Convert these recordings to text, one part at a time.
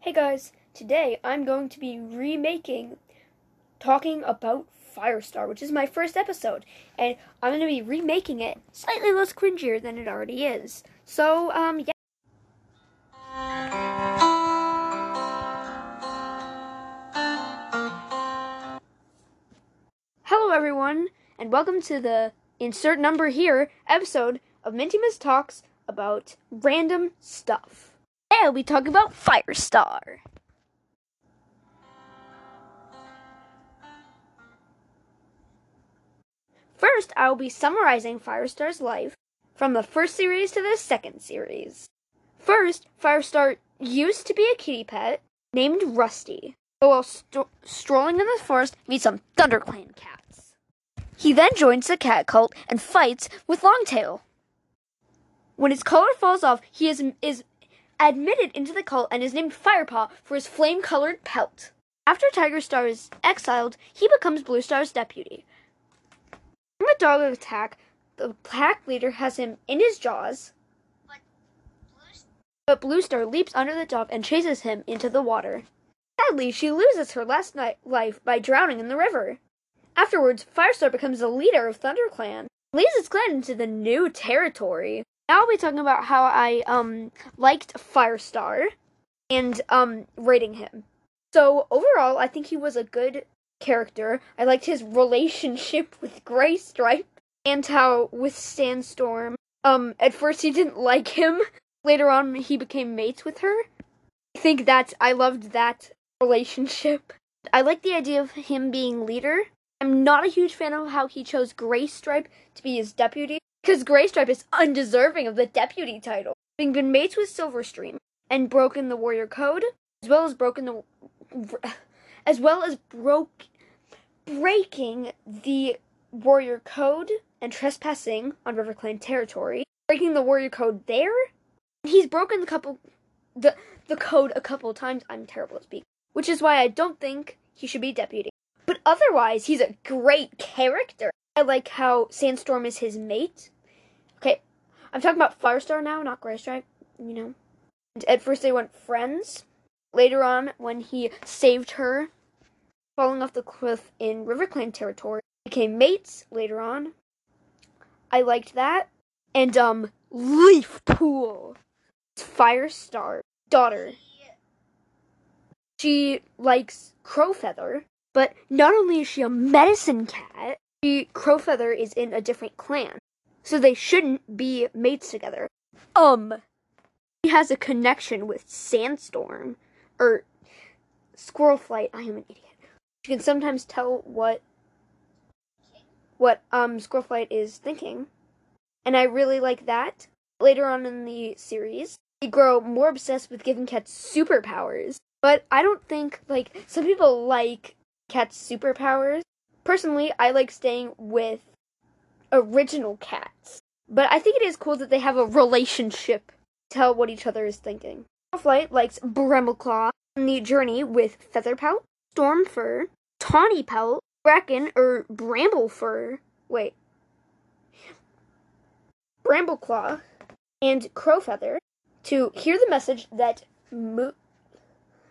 Hey guys, today I'm going to be remaking talking about Firestar, which is my first episode, and I'm going to be remaking it slightly less cringier than it already is. So, um, yeah. Hello everyone, and welcome to the insert number here episode of Minty Mintimus Talks about random stuff. Today I'll be talking about Firestar. First, I will be summarizing Firestar's life from the first series to the second series. First, Firestar used to be a kitty pet named Rusty, but while st- strolling in the forest, meets some ThunderClan cats. He then joins the cat cult and fights with Longtail. When his collar falls off, he is, is admitted into the cult and is named Firepaw for his flame colored pelt. After Tigerstar is exiled, he becomes Bluestar's deputy. During a dog attack, the pack leader has him in his jaws, but Bluestar leaps under the dog and chases him into the water. Sadly, she loses her last night life by drowning in the river. Afterwards, Firestar becomes the leader of ThunderClan, leads his clan into the new territory. Now I'll be talking about how I um liked Firestar and um rating him. So overall, I think he was a good character. I liked his relationship with Graystripe and how with Sandstorm. Um, at first he didn't like him. Later on, he became mates with her. I think that I loved that relationship. I like the idea of him being leader. I'm not a huge fan of how he chose Graystripe to be his deputy because Graystripe is undeserving of the deputy title, having been mates with Silverstream and broken the warrior code, as well as broken the, as well as broke, breaking the warrior code and trespassing on RiverClan territory, breaking the warrior code there. He's broken the couple, the the code a couple times. I'm terrible at speaking, which is why I don't think he should be deputy. But otherwise, he's a great character. I like how Sandstorm is his mate. I'm talking about Firestar now, not Graystripe, you know. And at first they went friends. Later on, when he saved her falling off the cliff in RiverClan territory, became mates later on. I liked that. And um Leafpool. Firestar daughter. She likes Crowfeather, but not only is she a medicine cat, she Crowfeather is in a different clan. So they shouldn't be mates together. Um he has a connection with Sandstorm or Squirrelflight. I am an idiot. You can sometimes tell what what um Squirrelflight is thinking. And I really like that. Later on in the series, they grow more obsessed with giving cats superpowers. But I don't think like some people like cats superpowers. Personally, I like staying with original cats. But I think it is cool that they have a relationship tell what each other is thinking. Flight likes Brambleclaw on the journey with Featherpelt, Stormfur, Tawny Bracken, or Bramblefur. Wait. Brambleclaw and Crowfeather to hear the message that Mo-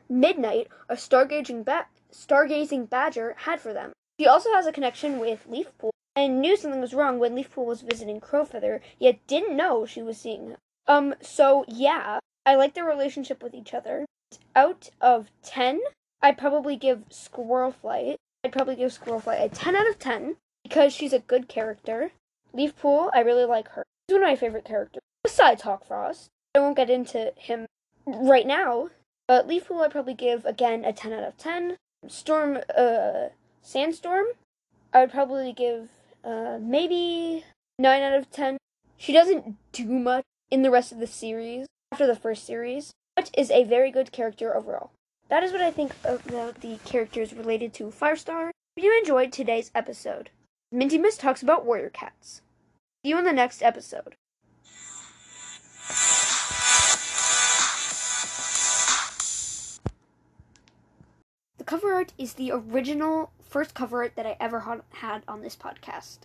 Midnight, a stargazing, ba- stargazing badger, had for them. She also has a connection with Leafpool and knew something was wrong when Leafpool was visiting Crowfeather, yet didn't know she was seeing him. Um, so yeah, I like their relationship with each other. Out of 10, I'd probably give Squirrelflight. I'd probably give Squirrelflight a 10 out of 10 because she's a good character. Leafpool, I really like her. She's one of my favorite characters. Besides Hawkfrost. I won't get into him right now, but Leafpool I'd probably give again a 10 out of 10. Storm, uh, Sandstorm, I would probably give, uh, maybe 9 out of 10. She doesn't do much in the rest of the series after the first series, but is a very good character overall. That is what I think about the characters related to Firestar. If you enjoyed today's episode, Minty Miss talks about warrior cats. See you in the next episode. Cover art is the original first cover art that I ever had on this podcast.